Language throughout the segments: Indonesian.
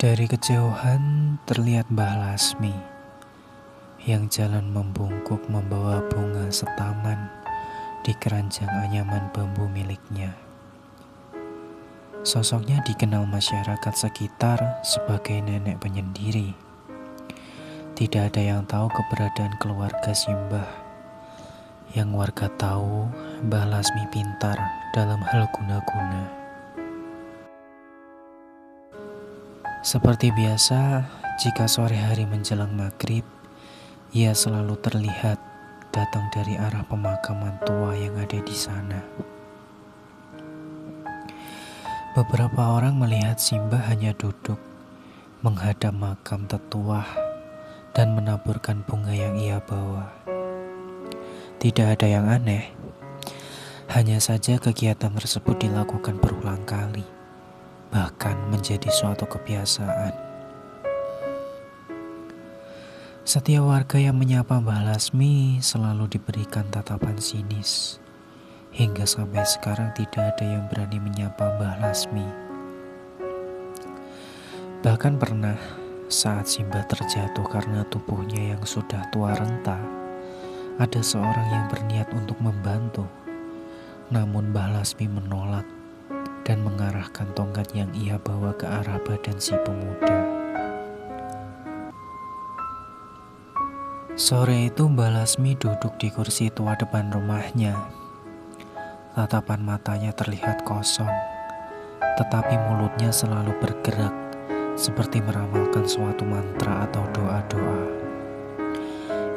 Dari kejauhan terlihat Mbah Lasmi yang jalan membungkuk membawa bunga setaman di keranjang anyaman bambu miliknya. Sosoknya dikenal masyarakat sekitar sebagai nenek penyendiri. Tidak ada yang tahu keberadaan keluarga Simbah. Yang warga tahu, Mbah Lasmi pintar dalam hal guna-guna. Seperti biasa, jika sore hari menjelang maghrib, ia selalu terlihat datang dari arah pemakaman tua yang ada di sana. Beberapa orang melihat Simba hanya duduk menghadap makam tetua dan menaburkan bunga yang ia bawa. Tidak ada yang aneh, hanya saja kegiatan tersebut dilakukan berulang kali bahkan menjadi suatu kebiasaan. Setiap warga yang menyapa Mbah Lasmi selalu diberikan tatapan sinis. Hingga sampai sekarang tidak ada yang berani menyapa Mbah Lasmi. Bahkan pernah saat Simbah terjatuh karena tubuhnya yang sudah tua renta, ada seorang yang berniat untuk membantu. Namun Mbah Lasmi menolak dan mengarahkan tongkat yang ia bawa ke arah badan si pemuda. Sore itu Mbak Lasmi duduk di kursi tua depan rumahnya. Tatapan matanya terlihat kosong, tetapi mulutnya selalu bergerak seperti meramalkan suatu mantra atau doa-doa.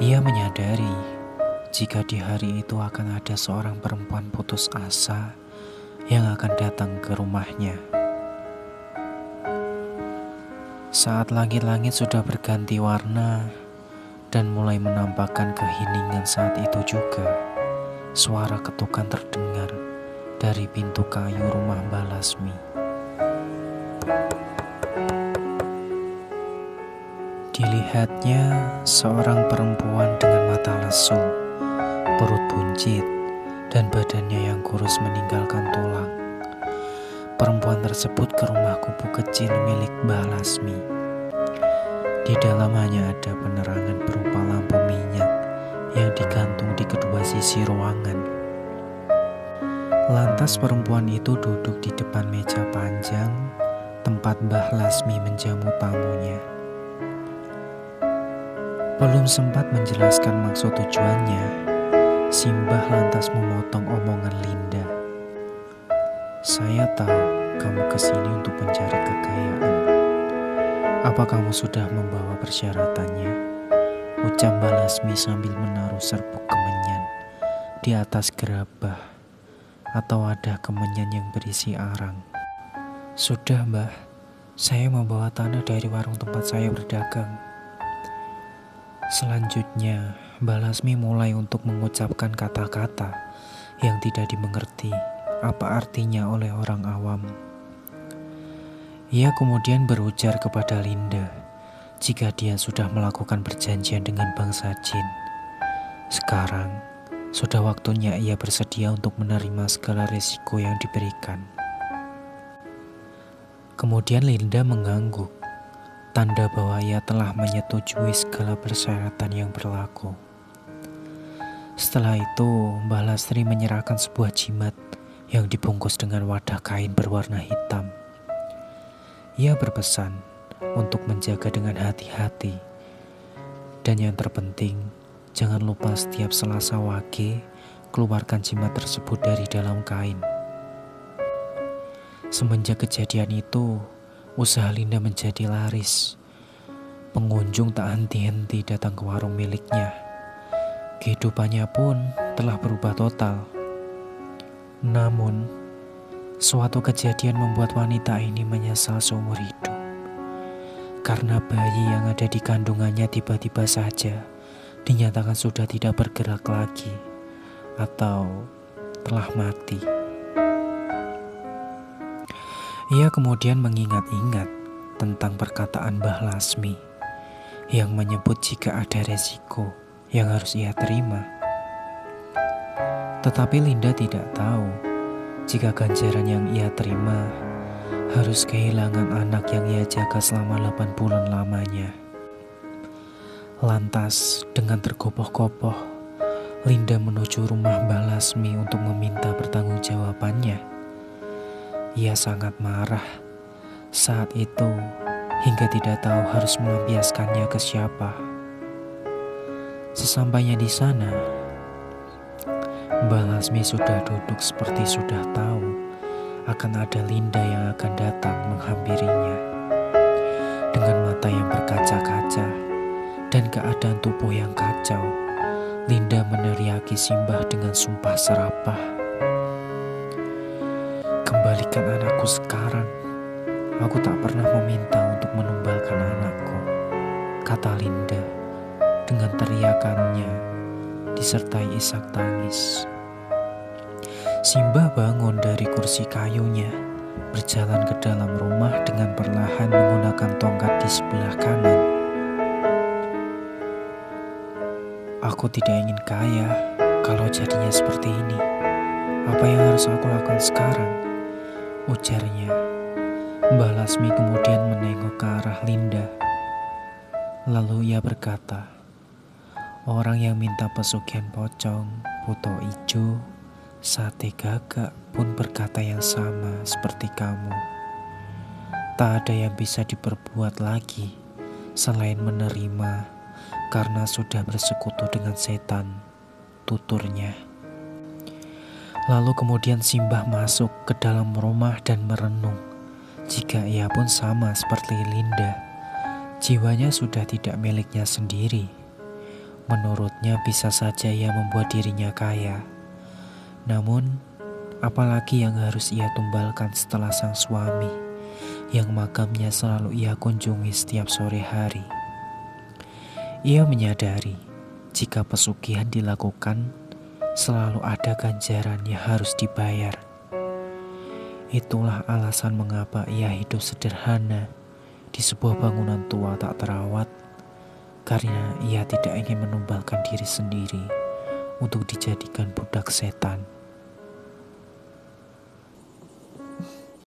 Ia menyadari jika di hari itu akan ada seorang perempuan putus asa yang akan datang ke rumahnya. Saat langit-langit sudah berganti warna dan mulai menampakkan keheningan saat itu juga, suara ketukan terdengar dari pintu kayu rumah Mbak Lasmi. Dilihatnya seorang perempuan dengan mata lesu, perut buncit, dan badannya yang kurus meninggalkan tulang. Perempuan tersebut ke rumah kubu kecil milik Mbah Lasmi. Di dalam hanya ada penerangan berupa lampu minyak yang digantung di kedua sisi ruangan. Lantas perempuan itu duduk di depan meja panjang tempat Mbah Lasmi menjamu tamunya. Belum sempat menjelaskan maksud tujuannya, Simbah lantas memotong omongan Linda. Saya tahu kamu ke sini untuk mencari kekayaan. Apa kamu sudah membawa persyaratannya? Ucap Balasmi sambil menaruh serbuk kemenyan di atas gerabah atau ada kemenyan yang berisi arang. Sudah mbah, saya membawa tanah dari warung tempat saya berdagang. Selanjutnya, Balasmi mulai untuk mengucapkan kata-kata yang tidak dimengerti apa artinya oleh orang awam. Ia kemudian berujar kepada Linda jika dia sudah melakukan perjanjian dengan bangsa jin. Sekarang sudah waktunya ia bersedia untuk menerima segala risiko yang diberikan. Kemudian Linda mengangguk, tanda bahwa ia telah menyetujui segala persyaratan yang berlaku. Setelah itu, Mbah Lastri menyerahkan sebuah jimat yang dibungkus dengan wadah kain berwarna hitam. Ia berpesan untuk menjaga dengan hati-hati. Dan yang terpenting, jangan lupa setiap selasa wage, keluarkan jimat tersebut dari dalam kain. Semenjak kejadian itu, usaha Linda menjadi laris. Pengunjung tak henti-henti datang ke warung miliknya. Kehidupannya pun telah berubah total. Namun, suatu kejadian membuat wanita ini menyesal seumur hidup. Karena bayi yang ada di kandungannya tiba-tiba saja dinyatakan sudah tidak bergerak lagi atau telah mati. Ia kemudian mengingat-ingat tentang perkataan Mbah Lasmi yang menyebut jika ada resiko yang harus ia terima. Tetapi Linda tidak tahu jika ganjaran yang ia terima harus kehilangan anak yang ia jaga selama 8 bulan lamanya. Lantas, dengan tergopoh-gopoh, Linda menuju rumah Balasmi untuk meminta pertanggungjawabannya. Ia sangat marah saat itu hingga tidak tahu harus melampiaskannya ke siapa. Sesampainya di sana, Balasmi sudah duduk seperti sudah tahu akan ada Linda yang akan datang menghampirinya. Dengan mata yang berkaca-kaca dan keadaan tubuh yang kacau, Linda meneriaki Simbah dengan sumpah serapah. Kembalikan anakku sekarang. Aku tak pernah meminta untuk menumbalkan anakku, kata Linda dengan teriakannya disertai isak tangis. Simbah bangun dari kursi kayunya, berjalan ke dalam rumah dengan perlahan menggunakan tongkat di sebelah kanan. Aku tidak ingin kaya kalau jadinya seperti ini. Apa yang harus aku lakukan sekarang? Ujarnya. Mbah Lasmi kemudian menengok ke arah Linda. Lalu ia berkata, Orang yang minta pesugihan pocong, puto ijo, Sate gagak pun berkata yang sama seperti kamu. Tak ada yang bisa diperbuat lagi selain menerima karena sudah bersekutu dengan setan, tuturnya. Lalu kemudian Simbah masuk ke dalam rumah dan merenung. Jika ia pun sama seperti Linda, jiwanya sudah tidak miliknya sendiri. Menurutnya bisa saja ia membuat dirinya kaya namun, apalagi yang harus ia tumbalkan setelah sang suami, yang makamnya selalu ia kunjungi setiap sore hari. Ia menyadari jika pesugihan dilakukan, selalu ada ganjaran yang harus dibayar. Itulah alasan mengapa ia hidup sederhana di sebuah bangunan tua tak terawat, karena ia tidak ingin menumbalkan diri sendiri untuk dijadikan budak setan.